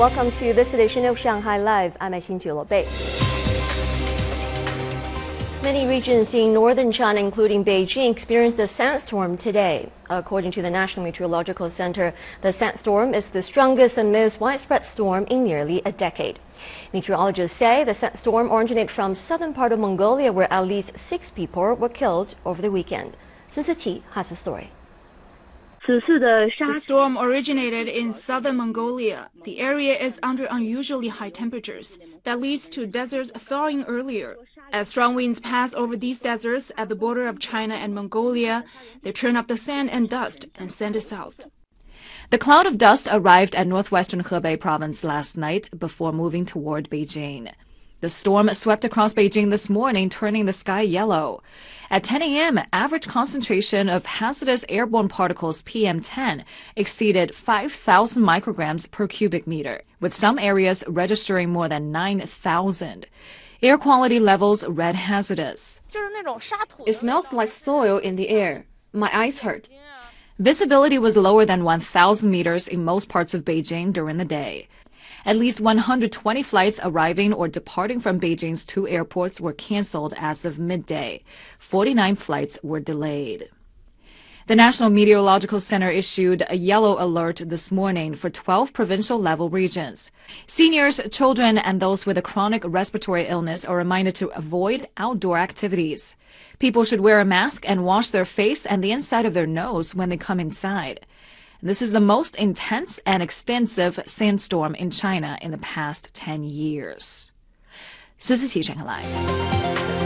Welcome to this edition of Shanghai Live. I'm Xin Bei. Many regions in northern China, including Beijing, experienced a sandstorm today. According to the National Meteorological Center, the sandstorm is the strongest and most widespread storm in nearly a decade. Meteorologists say the sandstorm originated from southern part of Mongolia, where at least six people were killed over the weekend. Sun Siqi has the story. The storm originated in southern Mongolia. The area is under unusually high temperatures that leads to deserts thawing earlier. As strong winds pass over these deserts at the border of China and Mongolia, they churn up the sand and dust and send it south. The cloud of dust arrived at northwestern Hebei province last night before moving toward Beijing. The storm swept across Beijing this morning, turning the sky yellow. At 10 a.m., average concentration of hazardous airborne particles PM10 exceeded 5,000 micrograms per cubic meter, with some areas registering more than 9,000. Air quality levels read hazardous. It smells like soil in the air. My eyes hurt. Visibility was lower than 1,000 meters in most parts of Beijing during the day. At least 120 flights arriving or departing from Beijing's two airports were canceled as of midday. 49 flights were delayed. The National Meteorological Center issued a yellow alert this morning for 12 provincial level regions. Seniors, children, and those with a chronic respiratory illness are reminded to avoid outdoor activities. People should wear a mask and wash their face and the inside of their nose when they come inside. This is the most intense and extensive sandstorm in China in the past 10 years. 苏思琪，上课 live。